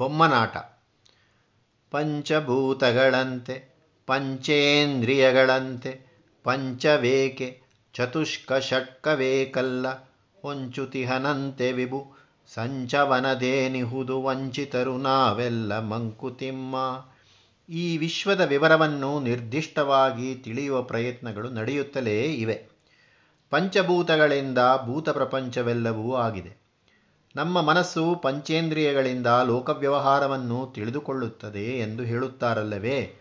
ಬೊಮ್ಮನಾಟ. ಪಂಚಭೂತಗಳಂತೆ, ಪಂಚೇಂದ್ರಿಯಗಳಂತೆ, ಪಂಚವೇಕೆ ಚತುಷ್ಕ ಷಟ್ಕವೇಕಲ್ಲ ಹೊಂಚುತಿಹನಂತೆ ವಿಭು, ಸಂಚವನದೇನಿಹುದು ವಂಚಿತರು ನಾವೆಲ್ಲ ಮಂಕುತಿಮ್ಮ. ಈ ವಿಶ್ವದ ವಿವರವನ್ನು ನಿರ್ದಿಷ್ಟವಾಗಿ ತಿಳಿಯುವ ಪ್ರಯತ್ನಗಳು ನಡೆಯುತ್ತಲೇ ಇವೆ. ಪಂಚಭೂತಗಳಿಂದ ಭೂತ ಪ್ರಪಂಚವೆಲ್ಲವೂ ಆಗಿದೆ. ನಮ್ಮ ಮನಸ್ಸು ಪಂಚೇಂದ್ರಿಯಗಳಿಂದ ಲೋಕವ್ಯವಹಾರವನ್ನು ತಿಳಿದುಕೊಳ್ಳುತ್ತದೆ ಎಂದು ಹೇಳುತ್ತಾರಲ್ಲವೇ?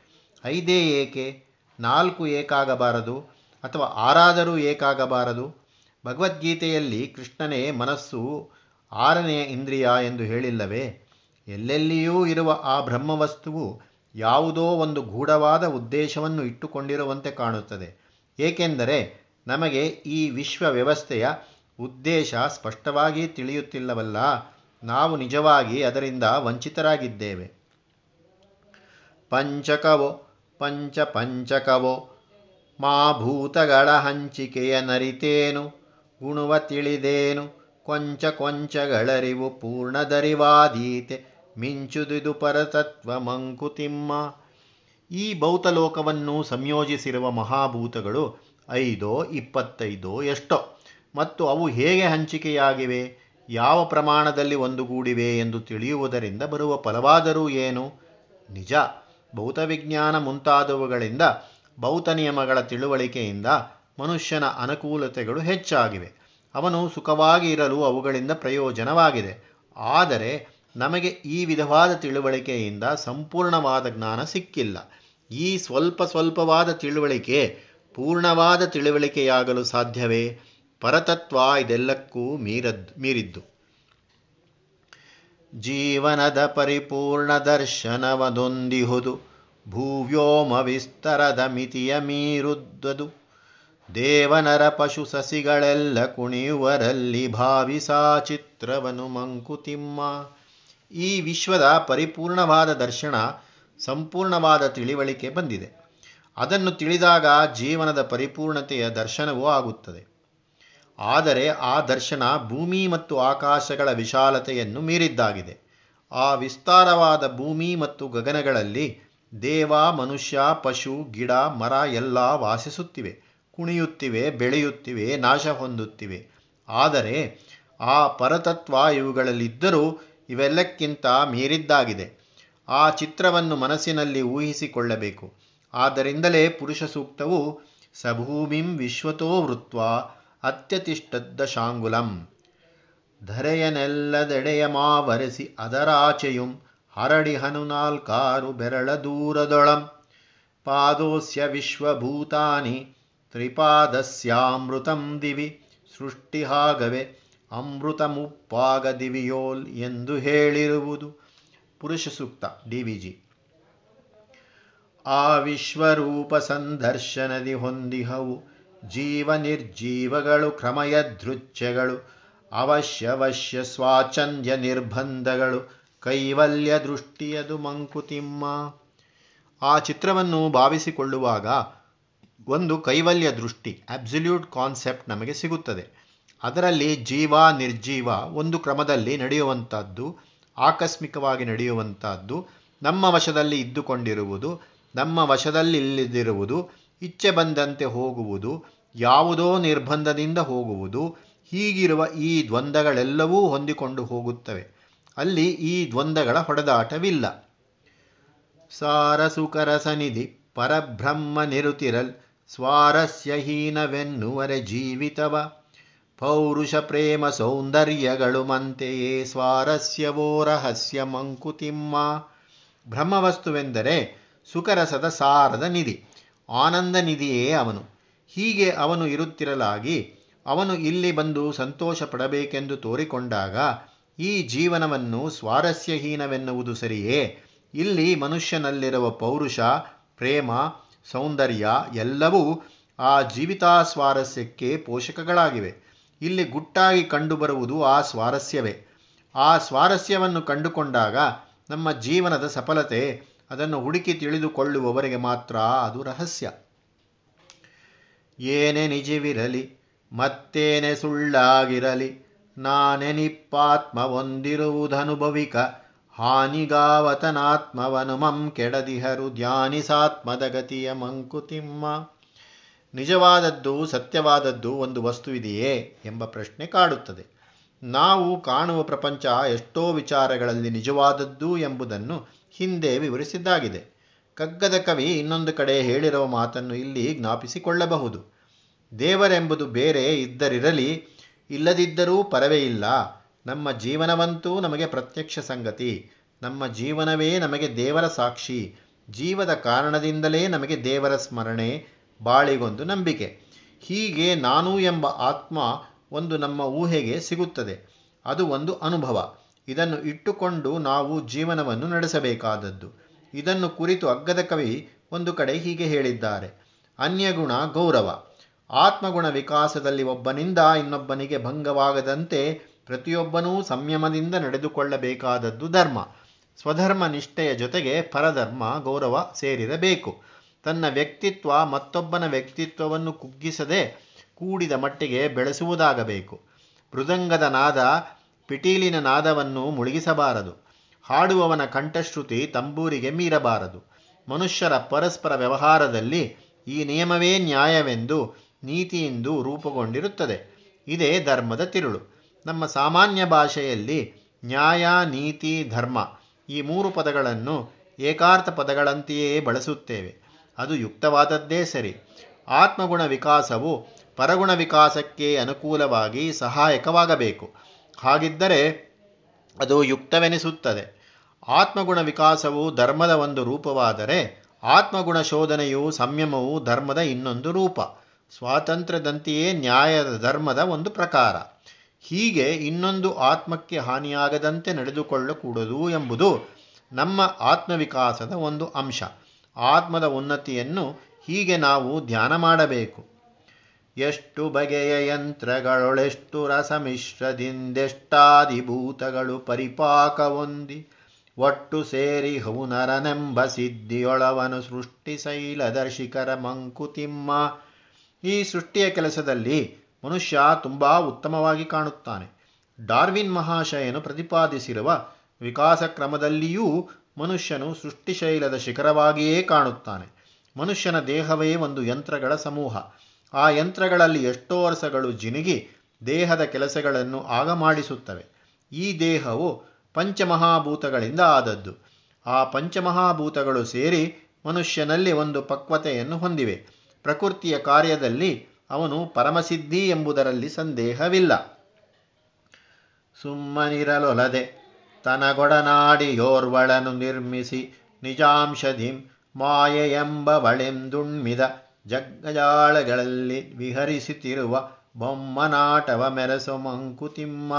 ಐದೇ ಏಕೆ? ನಾಲ್ಕು ಏಕಾಗಬಾರದು ಅಥವಾ ಆರಾದರೂ ಏಕಾಗಬಾರದು? ಭಗವದ್ಗೀತೆಯಲ್ಲಿ ಕೃಷ್ಣನೇ ಮನಸ್ಸು ಆರನೆಯ ಇಂದ್ರಿಯ ಎಂದು ಹೇಳಿಲ್ಲವೇ? ಎಲ್ಲೆಲ್ಲಿಯೂ ಇರುವ ಆ ಬ್ರಹ್ಮವಸ್ತುವು ಯಾವುದೋ ಒಂದು ಗೂಢವಾದ ಉದ್ದೇಶವನ್ನು ಇಟ್ಟುಕೊಂಡಿರುವಂತೆ ಕಾಣುತ್ತದೆ. ಏಕೆಂದರೆ ನಮಗೆ ಈ ವಿಶ್ವ ವ್ಯವಸ್ಥೆಯ ಉದ್ದೇಶ ಸ್ಪಷ್ಟವಾಗಿ ತಿಳಿಯುತ್ತಿಲ್ಲವಲ್ಲ, ನಾವು ನಿಜವಾಗಿ ಅದರಿಂದ ವಂಚಿತರಾಗಿದ್ದೇವೆ. ಪಂಚಕವೋ, ಪಂಚ ಪಂಚಕವೋ, ಮಾ ಭೂತಗಳ ಹಂಚಿಕೆಯ ನರಿತೇನು ಗುಣವ ತಿಳಿದೇನು, ಕೊಂಚ ಕೊಂಚಗಳರಿವು ಪೂರ್ಣದರಿವಾದೀತೆ ಮಿಂಚುದಿದು ಪರತತ್ವ ಮಂಕುತಿಮ್ಮ. ಈ ಭೌತಲೋಕವನ್ನು ಸಂಯೋಜಿಸಿರುವ ಮಹಾಭೂತಗಳು ಐದೋ, ಇಪ್ಪತ್ತೈದೋ ಎಷ್ಟೋ. ಮತ್ತು ಅವು ಹೇಗೆ ಹಂಚಿಕೆಯಾಗಿವೆ, ಯಾವ ಪ್ರಮಾಣದಲ್ಲಿ ಒಂದುಗೂಡಿವೆ ಎಂದು ತಿಳಿಯುವುದರಿಂದ ಬರುವ ಫಲವಾದರೂ ಏನು? ನಿಜ. ಭೌತವಿಜ್ಞಾನ ಮುಂತಾದವುಗಳಿಂದ, ಭೌತ ನಿಯಮಗಳ ತಿಳುವಳಿಕೆಯಿಂದ ಮನುಷ್ಯನ ಅನುಕೂಲತೆಗಳು ಹೆಚ್ಚಾಗಿವೆ. ಅವನು ಸುಖವಾಗಿ ಇರಲು ಅವುಗಳಿಂದ ಪ್ರಯೋಜನವಾಗಿದೆ. ಆದರೆ ನಮಗೆ ಈ ವಿಧವಾದ ತಿಳುವಳಿಕೆಯಿಂದ ಸಂಪೂರ್ಣವಾದ ಜ್ಞಾನ ಸಿಕ್ಕಿಲ್ಲ. ಈ ಸ್ವಲ್ಪ ಸ್ವಲ್ಪವಾದ ತಿಳುವಳಿಕೆ ಪೂರ್ಣವಾದ ತಿಳುವಳಿಕೆಯಾಗಲು ಸಾಧ್ಯವೇ? ಪರತತ್ವ ಇದೆಲ್ಲಕ್ಕೂ ಮೀರದ್, ಮೀರಿದ್ದು. ಜೀವನದ ಪರಿಪೂರ್ಣ ದರ್ಶನವದೊಂದಿಹುದು ಭೂವ್ಯೋಮ ವಿಸ್ತರದ ಮಿತಿಯ ಮೀರುದ್ದದು. ದೇವನರ ಪಶು ಸಸಿಗಳೆಲ್ಲ ಕುಣಿಯುವರಲ್ಲಿ ಭಾವಿಸಾ ಚಿತ್ರವನು ಮಂಕುತಿಮ್ಮ. ಈ ವಿಶ್ವದ ಪರಿಪೂರ್ಣವಾದ ದರ್ಶನ ಸಂಪೂರ್ಣವಾದ ತಿಳಿವಳಿಕೆ ಬಂದಿದೆ. ಅದನ್ನು ತಿಳಿದಾಗ ಜೀವನದ ಪರಿಪೂರ್ಣತೆಯ ದರ್ಶನವೂ ಆಗುತ್ತದೆ. ಆದರೆ ಆ ದರ್ಶನ ಭೂಮಿ ಮತ್ತು ಆಕಾಶಗಳ ವಿಶಾಲತೆಯನ್ನು ಮೀರಿದ್ದಾಗಿದೆ. ಆ ವಿಸ್ತಾರವಾದ ಭೂಮಿ ಮತ್ತು ಗಗನಗಳಲ್ಲಿ ದೇವ, ಮನುಷ್ಯ, ಪಶು, ಗಿಡ, ಮರ ಎಲ್ಲ ವಾಸಿಸುತ್ತಿವೆ. ಕುಣಿಯುತ್ತಿವೆ, ಬೆಳೆಯುತ್ತಿವೆ, ನಾಶ ಹೊಂದುತ್ತಿವೆ. ಆದರೆ ಆ ಪರತತ್ವ ಇವುಗಳಲ್ಲಿದ್ದರೂ ಇವೆಲ್ಲಕ್ಕಿಂತ ಮೀರಿದ್ದಾಗಿದೆ. ಆ ಚಿತ್ರವನ್ನು ಮನಸ್ಸಿನಲ್ಲಿ ಊಹಿಸಿಕೊಳ್ಳಬೇಕು. ಆದ್ದರಿಂದಲೇ ಪುರುಷ ಸೂಕ್ತವು ಸಭೂಮಿಂ ವಿಶ್ವತೋ ವೃತ್ವ ಶಾಂಗುಲಂ. ಧರೆಯನೆಲ್ಲದೆಡೆಯ ಮಾವರೆಸಿ ಅದರಾಚೆಯುಂ ಹರಡಿಹನು ನಾಲ್ಕಾರು ಬೆರಳ ದೂರದೊಳಂ. ಪಾದೋಸ್ಯ ವಿಶ್ವಭೂತಾನಿ ತ್ರಿಪಾದಸ್ಯಾಮೃತಂ ದಿವಿ ಸೃಷ್ಟಿಹಾಗವೆ ಅಮೃತಮುಪ್ಪಾಗ ದಿವಿಯೋಲ್ ಎಂದು ಹೇಳಿರುವುದು. ಪುರುಷ ಸೂಕ್ತ ಡಿವಿಜಿ ಆ ವಿಶ್ವರೂಪ ಸಂದರ್ಶನದಿ ಹೊಂದಿಹವು. ಜೀವ ನಿರ್ಜೀವಗಳು ಕ್ರಮಯದೃಚ್ಛೆಗಳು, ಅವಶ್ಯವಶ್ಯ ಸ್ವಾಚಂದ್ಯ ನಿರ್ಬಂಧಗಳು ಕೈವಲ್ಯ ದೃಷ್ಟಿಯದು ಮಂಕುತಿಮ್ಮ. ಆ ಚಿತ್ರವನ್ನು ಭಾವಿಸಿಕೊಳ್ಳುವಾಗ ಒಂದು ಕೈವಲ್ಯ ದೃಷ್ಟಿ ಅಬ್ಸಲ್ಯೂಟ್ ಕಾನ್ಸೆಪ್ಟ್ ನಮಗೆ ಸಿಗುತ್ತದೆ. ಅದರಲ್ಲಿ ಜೀವ, ನಿರ್ಜೀವ ಒಂದು ಕ್ರಮದಲ್ಲಿ ನಡೆಯುವಂಥದ್ದು, ಆಕಸ್ಮಿಕವಾಗಿ ನಡೆಯುವಂಥದ್ದು, ನಮ್ಮ ವಶದಲ್ಲಿ ಇದ್ದುಕೊಂಡಿರುವುದು, ನಮ್ಮ ವಶದಲ್ಲಿಲ್ಲದಿರುವುದು ಇಚ್ಛೆ ಬಂದಂತೆ ಹೋಗುವುದು, ಯಾವುದೋ ನಿರ್ಬಂಧದಿಂದ ಹೋಗುವುದು, ಹೀಗಿರುವ ಈ ದ್ವಂದ್ವಗಳೆಲ್ಲವೂ ಹೊಂದಿಕೊಂಡು ಹೋಗುತ್ತವೆ. ಅಲ್ಲಿ ಈ ದ್ವಂದ್ವಗಳ ಹೊಡೆದಾಟವಿಲ್ಲ. ಸಾರಸುಕರಸನಿಧಿ, ಪರಬ್ರಹ್ಮ ನಿರುತಿರಲ್ ಸ್ವಾರಸ್ಯಹೀನವೆನ್ನುವರೆ ಜೀವಿತವ. ಪೌರುಷ ಪ್ರೇಮ ಸೌಂದರ್ಯಗಳು ಮಂತೆಯೇ ಸ್ವಾರಸ್ಯವೋ ರಹಸ್ಯ ಮಂಕುತಿಮ್ಮ ಬ್ರಹ್ಮವಸ್ತುವೆಂದರೆ ಸುಖರಸದ ಸಾರದ ನಿಧಿ. ಆನಂದ ನಿಧಿಯೇ ಅವನು. ಹೀಗೆ ಅವನು ಇರುತ್ತಿರಲಾಗಿ ಅವನು ಇಲ್ಲಿ ಬಂದು ಸಂತೋಷ ಪಡಬೇಕೆಂದು ತೋರಿಕೊಂಡಾಗ ಈ ಜೀವನವನ್ನು ಸ್ವಾರಸ್ಯಹೀನವೆನ್ನುವುದು ಸರಿಯೇ? ಇಲ್ಲಿ ಮನುಷ್ಯನಲ್ಲಿರುವ ಪೌರುಷ, ಪ್ರೇಮ, ಸೌಂದರ್ಯ ಎಲ್ಲವೂ ಆ ಜೀವಿತಾಸ್ವಾರಸ್ಯಕ್ಕೆ ಪೋಷಕಗಳಾಗಿವೆ. ಇಲ್ಲಿ ಗುಟ್ಟಾಗಿ ಕಂಡುಬರುವುದು ಆ ಸ್ವಾರಸ್ಯವೇ. ಆ ಸ್ವಾರಸ್ಯವನ್ನು ಕಂಡುಕೊಂಡಾಗ ನಮ್ಮ ಜೀವನದ ಸಫಲತೆ ಅದನ್ನು ಹುಡುಕಿ ತಿಳಿದುಕೊಳ್ಳುವವರಿಗೆ ಮಾತ್ರ ಅದು ರಹಸ್ಯ. ಏನೇ ನಿಜವಿರಲಿ, ಮತ್ತೇನೆ ಸುಳ್ಳಾಗಿರಲಿ ನಾನೆನಿಪ್ಪಾತ್ಮ ಹೊಂದಿರುವುದನುಭವಿಕ, ಹಾನಿಗಾವತನಾತ್ಮವನು ಮಂ ಕೆಡದಿಹರು ಧ್ಯಾನಿಸಾತ್ಮದ ಗತಿಯ ಮಂಕುತಿಮ್ಮ. ನಿಜವಾದದ್ದು, ಸತ್ಯವಾದದ್ದು ಒಂದು ವಸ್ತುವಿದೆಯೇ ಎಂಬ ಪ್ರಶ್ನೆ ಕಾಡುತ್ತದೆ. ನಾವು ಕಾಣುವ ಪ್ರಪಂಚ ಎಷ್ಟೋ ವಿಚಾರಗಳಲ್ಲಿ ನಿಜವಾದದ್ದು ಎಂಬುದನ್ನು ಹಿಂದೆ ವಿವರಿಸಿದ್ದಾಗಿದೆ. ಕಗ್ಗದ ಕವಿ ಇನ್ನೊಂದು ಕಡೆ ಹೇಳಿರುವ ಮಾತನ್ನು ಇಲ್ಲಿ ಜ್ಞಾಪಿಸಿಕೊಳ್ಳಬಹುದು. ದೇವರೆಂಬುದು ಬೇರೆ ಇದ್ದರಿರಲಿ, ಇಲ್ಲದಿದ್ದರೂ ಪರವೇ ಇಲ್ಲ. ನಮ್ಮ ಜೀವನವಂತೂ ನಮಗೆ ಪ್ರತ್ಯಕ್ಷ ಸಂಗತಿ. ನಮ್ಮ ಜೀವನವೇ ನಮಗೆ ದೇವರ ಸಾಕ್ಷಿ. ಜೀವದ ಕಾರಣದಿಂದಲೇ ನಮಗೆ ದೇವರ ಸ್ಮರಣೆ, ಬಾಳಿಗೊಂದು ನಂಬಿಕೆ. ಹೀಗೆ ನಾನು ಎಂಬ ಆತ್ಮ ಒಂದು ನಮ್ಮ ಊಹೆಗೆ ಸಿಗುತ್ತದೆ. ಅದು ಒಂದು ಅನುಭವ. ಇದನ್ನು ಇಟ್ಟುಕೊಂಡು ನಾವು ಜೀವನವನ್ನು ನಡೆಸಬೇಕಾದದ್ದು. ಇದನ್ನು ಕುರಿತು ಅಗ್ಗದ ಕವಿ ಒಂದು ಕಡೆ ಹೀಗೆ ಹೇಳಿದ್ದಾರೆ. ಅನ್ಯಗುಣ ಗೌರವ. ಆತ್ಮಗುಣ ವಿಕಾಸದಲ್ಲಿ ಒಬ್ಬನಿಂದ ಇನ್ನೊಬ್ಬನಿಗೆ ಭಂಗವಾಗದಂತೆ ಪ್ರತಿಯೊಬ್ಬನೂ ಸಂಯಮದಿಂದ ನಡೆದುಕೊಳ್ಳಬೇಕಾದದ್ದು ಧರ್ಮ. ಸ್ವಧರ್ಮ ನಿಷ್ಠೆಯ ಜೊತೆಗೆ ಪರಧರ್ಮ, ಗೌರವ ಸೇರಿರಬೇಕು. ತನ್ನ ವ್ಯಕ್ತಿತ್ವ ಮತ್ತೊಬ್ಬನ ವ್ಯಕ್ತಿತ್ವವನ್ನು ಕುಗ್ಗಿಸದೆ ಕೂಡಿದ ಮಟ್ಟಿಗೆ ಬೆಳೆಸುವುದಾಗಬೇಕು. ಮೃದಂಗದ ನಾದ ಪಿಟೀಲಿನ ನಾದವನ್ನು ಮುಳುಗಿಸಬಾರದು. ಹಾಡುವವನ ಕಂಠಶ್ರುತಿ ತಂಬೂರಿಗೆ ಮೀರಬಾರದು. ಮನುಷ್ಯರ ಪರಸ್ಪರ ವ್ಯವಹಾರದಲ್ಲಿ ಈ ನಿಯಮವೇ ನ್ಯಾಯವೆಂದು ನೀತಿಯೆಂದು ರೂಪುಗೊಂಡಿರುತ್ತದೆ. ಇದೇ ಧರ್ಮದ ತಿರುಳು. ನಮ್ಮ ಸಾಮಾನ್ಯ ಭಾಷೆಯಲ್ಲಿ ನ್ಯಾಯ, ನೀತಿ, ಧರ್ಮ ಈ ಮೂರು ಪದಗಳನ್ನು ಏಕಾರ್ಥ ಪದಗಳಂತೆಯೇ ಬಳಸುತ್ತೇವೆ. ಅದು ಯುಕ್ತವಾದದ್ದೇ ಸರಿ. ಆತ್ಮಗುಣ ವಿಕಾಸವು ಪರಗುಣ ವಿಕಾಸಕ್ಕೆ ಅನುಕೂಲವಾಗಿ ಸಹಾಯಕವಾಗಬೇಕು. ಹಾಗಿದ್ದರೆ ಅದು ಯುಕ್ತವೆನಿಸುತ್ತದೆ. ಆತ್ಮಗುಣ ವಿಕಾಸವು ಧರ್ಮದ ಒಂದು ರೂಪವಾದರೆ ಆತ್ಮಗುಣ ಶೋಧನೆಯು ಸಂಯಮವು ಧರ್ಮದ ಇನ್ನೊಂದು ರೂಪ. ಸ್ವಾತಂತ್ರ್ಯದಂತೆಯೇ ನ್ಯಾಯದ ಧರ್ಮದ ಒಂದು ಪ್ರಕಾರ. ಹೀಗೆ ಇನ್ನೊಂದು ಆತ್ಮಕ್ಕೆ ಹಾನಿಯಾಗದಂತೆ ನಡೆದುಕೊಳ್ಳಕೂಡದು ಎಂಬುದು ನಮ್ಮ ಆತ್ಮವಿಕಾಸದ ಒಂದು ಅಂಶ. ಆತ್ಮದ ಉನ್ನತಿಯನ್ನು ಹೀಗೆ ನಾವು ಧ್ಯಾನ ಮಾಡಬೇಕು. ಎಷ್ಟು ಬಗೆಯ ಯಂತ್ರಗಳೊಳೆಷ್ಟು ರಸಮಿಶ್ರದಿಂದೆಷ್ಟಾದಿಭೂತಗಳು ಪರಿಪಾಕ ಹೊಂದಿ ಒಟ್ಟು ಸೇರಿ ಹೌನರನೆಂಬ ಸಿದ್ಧಿಯೊಳವನು ಸೃಷ್ಟಿಶೈಲದರ್ಶಿಕರ ಮಂಕುತಿಮ್ಮ. ಈ ಸೃಷ್ಟಿಯ ಕೆಲಸದಲ್ಲಿ ಮನುಷ್ಯ ತುಂಬ ಉತ್ತಮವಾಗಿ ಕಾಣುತ್ತಾನೆ. ಡಾರ್ವಿನ್ ಮಹಾಶಯನು ಪ್ರತಿಪಾದಿಸಿರುವ ವಿಕಾಸ ಕ್ರಮದಲ್ಲಿಯೂ ಮನುಷ್ಯನು ಸೃಷ್ಟಿಶೈಲದ ಶಿಖರವಾಗಿಯೇ ಕಾಣುತ್ತಾನೆ. ಮನುಷ್ಯನ ದೇಹವೇ ಒಂದು ಯಂತ್ರಗಳ ಸಮೂಹ. ಆ ಯಂತ್ರಗಳಲ್ಲಿ ಎಷ್ಟೋ ವರ್ಷಗಳು ಜಿನುಗಿ ದೇಹದ ಕೆಲಸಗಳನ್ನು ಆಗ ಮಾಡಿಸುತ್ತವೆ ಈ ದೇಹವು ಪಂಚಮಹಾಭೂತಗಳಿಂದ ಆದದ್ದು. ಆ ಪಂಚಮಹಾಭೂತಗಳು ಸೇರಿ ಮನುಷ್ಯನಲ್ಲಿ ಒಂದು ಪಕ್ವತೆಯನ್ನು ಹೊಂದಿವೆ. ಪ್ರಕೃತಿಯ ಕಾರ್ಯದಲ್ಲಿ ಅವನು ಪರಮಸಿದ್ಧಿ ಎಂಬುದರಲ್ಲಿ ಸಂದೇಹವಿಲ್ಲ. ಸುಮ್ಮನಿರಲೊಲದೆ ತನಗೊಡನಾಡಿಯೋರ್ವಳನು ನಿರ್ಮಿಸಿ ನಿಜಾಂಶಧಿಂ ಮಾಯೆಯೆಂಬವಳೆಂದುಣ್ಮಿದ ಜಗ್ಗಜಾಳಗಳಲ್ಲಿ ವಿಹರಿಸುತ್ತಿರುವ ಬೊಮ್ಮನಾಟವ ಮೆರೆಸು ಮಂಕುತಿಮ್ಮ.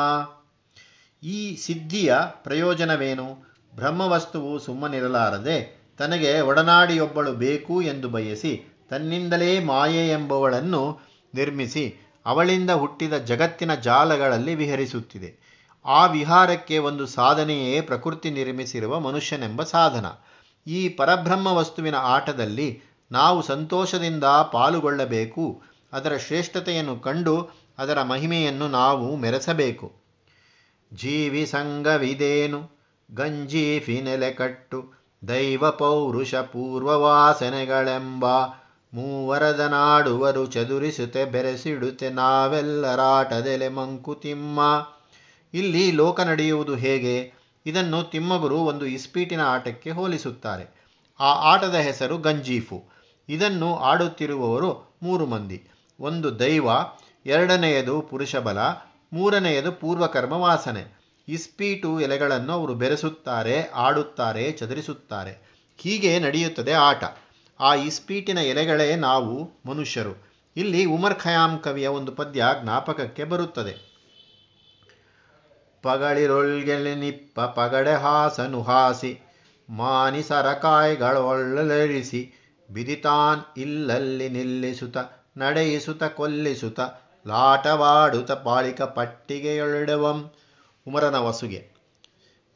ಈ ಸಿದ್ಧಿಯ ಪ್ರಯೋಜನವೇನು? ಬ್ರಹ್ಮವಸ್ತುವು ಸುಮ್ಮನಿರಲಾರದೆ ತನಗೆ ಒಡನಾಡಿಯೊಬ್ಬಳು ಬೇಕು ಎಂದು ಬಯಸಿ ತನ್ನಿಂದಲೇ ಮಾಯೆ ಎಂಬವಳನ್ನು ನಿರ್ಮಿಸಿ ಅವಳಿಂದ ಹುಟ್ಟಿದ ಜಗತ್ತಿನ ಜಾಲಗಳಲ್ಲಿ ವಿಹರಿಸುತ್ತಿದೆ. ಆ ವಿಹಾರಕ್ಕೆ ಒಂದು ಸಾಧನೆಯೇ ಪ್ರಕೃತಿ ನಿರ್ಮಿಸಿರುವ ಮನುಷ್ಯನೆಂಬ ಸಾಧನ. ಈ ಪರಬ್ರಹ್ಮ ವಸ್ತುವಿನ ಆಟದಲ್ಲಿ ನಾವು ಸಂತೋಷದಿಂದ ಪಾಲುಗೊಳ್ಳಬೇಕು, ಅದರ ಶ್ರೇಷ್ಠತೆಯನ್ನು ಕಂಡು ಅದರ ಮಹಿಮೆಯನ್ನು ನಾವು ಮೆರೆಸಬೇಕು. ಜೀವಿ ಸಂಘವಿದೇನು ಗಂಜೀಫಿ ನೆಲೆಕಟ್ಟು ದೈವ ಪೌರುಷ ಪೂರ್ವವಾಸನೆಗಳೆಂಬ ಮೂವರದ ನಾಡುವರು ಚದುರಿಸುತ್ತೆ ಬೆರೆಸಿಡುತ್ತೆ ನಾವೆಲ್ಲರಾಟದೆಲೆ ಮಂಕುತಿಮ್ಮ ಇಲ್ಲಿ ಲೋಕ ನಡೆಯುವುದು ಹೇಗೆ? ಇದನ್ನು ತಿಮ್ಮಗುರು ಒಂದು ಇಸ್ಪೀಟಿನ ಆಟಕ್ಕೆ ಹೋಲಿಸುತ್ತಾರೆ. ಆ ಆಟದ ಹೆಸರು ಗಂಜೀಫು. ಇದನ್ನು ಆಡುತ್ತಿರುವವರು ಮೂರು ಮಂದಿ. ಒಂದು ದೈವ, ಎರಡನೆಯದು ಪುರುಷಬಲ, ಮೂರನೆಯದು ಪೂರ್ವಕರ್ಮ ವಾಸನೆ. ಇಸ್ಪೀಟು ಎಲೆಗಳನ್ನು ಅವರು ಬೆರೆಸುತ್ತಾರೆ, ಆಡುತ್ತಾರೆ, ಚದುರಿಸುತ್ತಾರೆ. ಹೀಗೆ ನಡೆಯುತ್ತದೆ ಆಟ. ಆ ಇಸ್ಪೀಟಿನ ಎಲೆಗಳೇ ನಾವು, ಮನುಷ್ಯರು. ಇಲ್ಲಿ ಉಮರ್ ಖಯಾಂ ಕವಿಯ ಒಂದು ಪದ್ಯ ಜ್ಞಾಪಕಕ್ಕೆ ಬರುತ್ತದೆ. ಪಗಳಿರೊಳ್ಗೆಲೆ ನಿಪ್ಪ ಪಗಡೆ ಹಾಸನು ಹಾಸಿ ಮಾನಿಸರಕಾಯ್ಗಳೊಳ್ಳರಿಸಿ ಬಿದಿತಾನ್ ಇಲ್ಲಲ್ಲಿ ನಿಲ್ಲಿಸುತ, ನಡೆಯಿಸುತ, ಕೊಲ್ಲಿಸುತ, ಲಾಟವಾಡುತ ಪಾಳಿಕ ಪಟ್ಟಿಗೆಯೊಳ್ಳುವಂ ಉಮರನ ವಸುಗೆ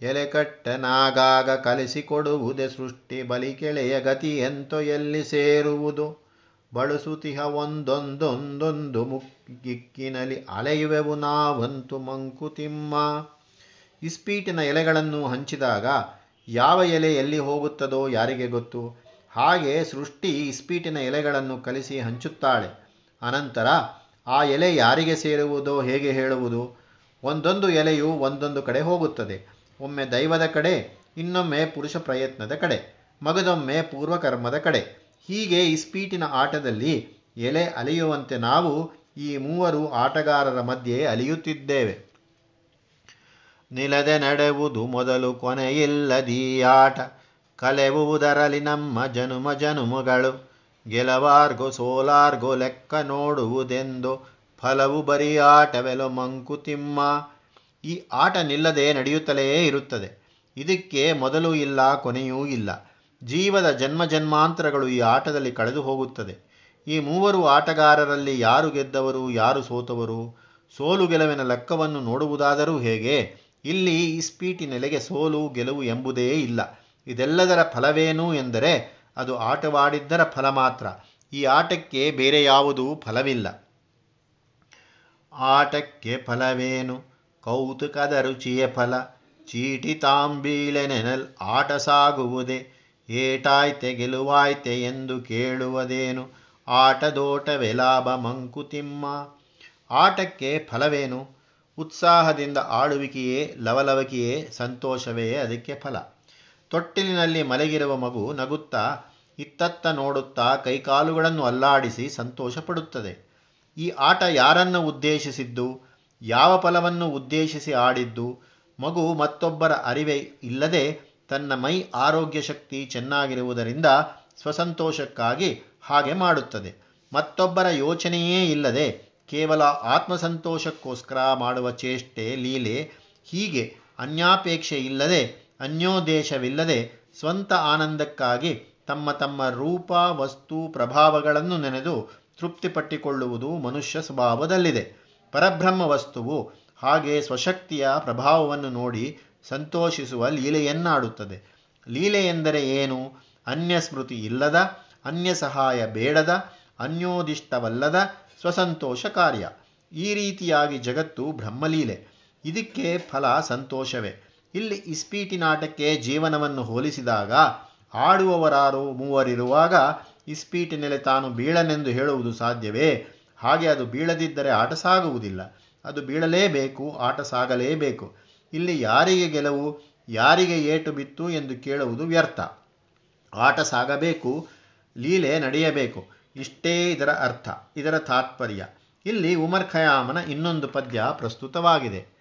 ಎಲೆಕಟ್ಟನಾಗಾಗ ಕಲಿಸಿಕೊಡುವುದೇ ಸೃಷ್ಟಿ ಬಲಿಕೆಳೆಯ ಗತಿ ಎಂತೋ ಎಲ್ಲಿ ಸೇರುವುದು. ಬಳಸುತಿಹ ಒಂದೊಂದೊಂದೊಂದು ಮುಕ್ಕಿಕ್ಕಿನಲ್ಲಿ ಅಲೆಯುವೆವು ನಾವಂತು ಮಂಕುತಿಮ್ಮ ಇಸ್ಪೀಟಿನ ಎಲೆಗಳನ್ನು ಹಂಚಿದಾಗ ಯಾವ ಎಲೆ ಎಲ್ಲಿ ಹೋಗುತ್ತದೋ ಯಾರಿಗೆ ಗೊತ್ತು? ಹಾಗೆ ಸೃಷ್ಟಿ ಇಸ್ಪೀಟಿನ ಎಲೆಗಳನ್ನು ಕಲಿಸಿ ಹಂಚುತ್ತಾಳೆ. ಅನಂತರ, ಆ ಎಲೆ ಯಾರಿಗೆ ಸೇರುವುದೋ ಹೇಗೆ ಹೇಳುವುದು? ಒಂದೊಂದು ಎಲೆಯು ಒಂದೊಂದು ಕಡೆ ಹೋಗುತ್ತದೆ. ಒಮ್ಮೆ ದೈವದ ಕಡೆ, ಇನ್ನೊಮ್ಮೆ ಪುರುಷ ಪ್ರಯತ್ನದ ಕಡೆ ಮಗದೊಮ್ಮೆ ಪೂರ್ವಕರ್ಮದ ಕಡೆ. ಹೀಗೆ ಇಸ್ಪೀಟಿನ ಆಟದಲ್ಲಿ ಎಲೆ ಅಲಿಯುವಂತೆ ನಾವು ಈ ಮೂವರು ಆಟಗಾರರ ಮಧ್ಯೆ ಅಲಿಯುತ್ತಿದ್ದೇವೆ. ನಿಲದೆ ನಡೆವುದು ಮೊದಲು ಕೊನೆಯಿಲ್ಲದೀ ಆಟ ಕಲೆವುದರಲ್ಲಿ ನಮ್ಮ ಜನುಮ ಜನುಮಗಳು. ಗೆಲವಾರ್ಗೋ ಸೋಲಾರ್ಗೋ ಲೆಕ್ಕ ನೋಡುವುದೆಂದು ಫಲವು ಬರೀ ಆಟವೆಲೋ ಮಂಕುತಿಮ್ಮ. ಈ ಆಟ ನಿಲ್ಲದೆ ನಡೆಯುತ್ತಲೇ ಇರುತ್ತದೆ. ಇದಕ್ಕೆ ಮೊದಲು ಇಲ್ಲ, ಕೊನೆಯೂ ಇಲ್ಲ. ಜೀವದ ಜನ್ಮ ಜನ್ಮಾಂತರಗಳು ಈ ಆಟದಲ್ಲಿ ಕಳೆದು ಹೋಗುತ್ತದೆ. ಈ ಮೂವರು ಆಟಗಾರರಲ್ಲಿ ಯಾರು ಗೆದ್ದವರು, ಯಾರು ಸೋತವರು, ಸೋಲು ಗೆಲುವಿನ ಲೆಕ್ಕವನ್ನು ನೋಡುವುದಾದರೂ ಹೇಗೆ? ಇಲ್ಲಿ ಇಸ್ಪೀಟಿ ನೆಲೆಗೆ ಸೋಲು ಗೆಲುವು ಎಂಬುದೇ ಇಲ್ಲ. ಇದೆಲ್ಲದರ ಫಲವೇನು ಎಂದರೆ ಅದು ಆಟವಾಡಿದ್ದರ ಫಲ ಮಾತ್ರ. ಈ ಆಟಕ್ಕೆ ಬೇರೆ ಯಾವುದೂ ಫಲವಿಲ್ಲ. ಆಟಕ್ಕೆ ಫಲವೇನು? ಕೌತುಕದ ರುಚಿಯ ಫಲ. ಚೀಟಿ ತಾಂಬೀಳೆನೆನಲ್ ಆಟ ಸಾಗುವುದೇ. ಏಟಾಯ್ತೆ ಗೆಲುವಾಯ್ತೆ ಎಂದು ಕೇಳುವುದೇನು? ಆಟದೋಟವೇ ಲಾಭ ಮಂಕುತಿಮ್ಮ ಆಟಕ್ಕೆ ಫಲವೇನು? ಉತ್ಸಾಹದಿಂದ ಆಡುವಿಕೆಯೇ ಲವಲವಿಕೆಯೇ, ಸಂತೋಷವೇ ಅದಕ್ಕೆ ಫಲ. ತೊಟ್ಟಿಲಿನಲ್ಲಿ ಮಲಗಿರುವ ಮಗು ನಗುತ್ತಾ ಇತ್ತತ್ತ ನೋಡುತ್ತಾ ಕೈಕಾಲುಗಳನ್ನು ಅಲ್ಲಾಡಿಸಿ ಸಂತೋಷ ಪಡುತ್ತದೆ ಈ ಆಟ ಯಾರನ್ನು ಉದ್ದೇಶಿಸಿದ್ದು? ಯಾವ ಫಲವನ್ನು ಉದ್ದೇಶಿಸಿ ಆಡಿದ್ದು? ಮಗು ಮತ್ತೊಬ್ಬರ ಅರಿವೆ ಇಲ್ಲದೆ ತನ್ನ ಮೈ ಆರೋಗ್ಯ ಶಕ್ತಿ ಚೆನ್ನಾಗಿರುವುದರಿಂದ ಸ್ವಸಂತೋಷಕ್ಕಾಗಿ ಹಾಗೆ ಮಾಡುತ್ತದೆ. ಮತ್ತೊಬ್ಬರ ಯೋಚನೆಯೇ ಇಲ್ಲದೆ ಕೇವಲ ಆತ್ಮಸಂತೋಷಕ್ಕೋಸ್ಕರ ಮಾಡುವ ಚೇಷ್ಟೆ, ಲೀಲೆ ಹೀಗೆ ಅನ್ಯಾಪೇಕ್ಷೆ ಇಲ್ಲದೆ ಅನ್ಯೋದೇಶವಿಲ್ಲದೆ ಸ್ವಂತ ಆನಂದಕ್ಕಾಗಿ ತಮ್ಮ ತಮ್ಮ ರೂಪ, ವಸ್ತು, ಪ್ರಭಾವಗಳನ್ನು ನೆನೆದು ತೃಪ್ತಿಪಟ್ಟಿಕೊಳ್ಳುವುದು ಮನುಷ್ಯ ಸ್ವಭಾವದಲ್ಲಿದೆ. ಪರಬ್ರಹ್ಮ ವಸ್ತುವು ಹಾಗೆ ಸ್ವಶಕ್ತಿಯ ಪ್ರಭಾವವನ್ನು ನೋಡಿ ಸಂತೋಷಿಸುವ ಲೀಲೆಯನ್ನಾಡುತ್ತದೆ. ಲೀಲೆ ಎಂದರೆ ಏನು? ಅನ್ಯ ಸ್ಮೃತಿ ಇಲ್ಲದ, ಅನ್ಯ ಸಹಾಯ ಬೇಡದ, ಅನ್ಯೋದಿಷ್ಟವಲ್ಲದ ಸ್ವಸಂತೋಷ ಕಾರ್ಯ. ಈ ರೀತಿಯಾಗಿ ಜಗತ್ತು ಬ್ರಹ್ಮಲೀಲೆ. ಇದಕ್ಕೆ ಫಲ ಸಂತೋಷವೇ. ಇಲ್ಲಿ ಇಸ್ಪೀಟಿನಾಟಕ್ಕೆ ಜೀವನವನ್ನು ಹೋಲಿಸಿದಾಗ ಆಡುವವರಾರು ಮೂವರಿರುವಾಗ ಇಸ್ಪೀಟಿನೆಲೆ ತಾನು ಬೀಳನೆಂದು ಹೇಳುವುದು ಸಾಧ್ಯವೇ? ಹಾಗೆ ಅದು ಬೀಳದಿದ್ದರೆ ಆಟ ಸಾಗುವುದಿಲ್ಲ. ಅದು ಬೀಳಲೇಬೇಕು, ಆಟ ಸಾಗಲೇಬೇಕು. ಇಲ್ಲಿ ಯಾರಿಗೆ ಗೆಲುವು, ಯಾರಿಗೆ ಏಟು ಬಿತ್ತು ಎಂದು ಕೇಳುವುದು ವ್ಯರ್ಥ. ಆಟ ಸಾಗಬೇಕು, ಲೀಲೆ ನಡೆಯಬೇಕು. ಇಷ್ಟೇ ಇದರ ಅರ್ಥ, ಇದರ ತಾತ್ಪರ್ಯ. ಇಲ್ಲಿ ಉಮರ್ ಖಯಾಮನ ಇನ್ನೊಂದು ಪದ್ಯ ಪ್ರಸ್ತುತವಾಗಿದೆ.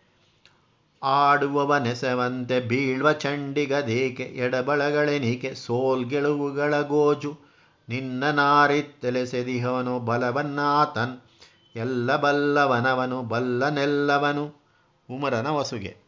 ಆಡುವವನೆಸವಂತೆ ಬೀಳ್ವ ಚಂಡಿಗದೇಕೆ ಎಡಬಳಗಳೆನಿಕೆ ಸೋಲ್ ಗೆಳುವುಗಳ ಗೋಜು. ನಿನ್ನ ನಾರಿತ್ತೆಲೆಸೆದಿಹವನು ಬಲವನ್ನಾತನ್. ಎಲ್ಲ ಬಲ್ಲವನವನು ಬಲ್ಲನೆಲ್ಲವನು. ಉಮರನ ವಸುಗೆ.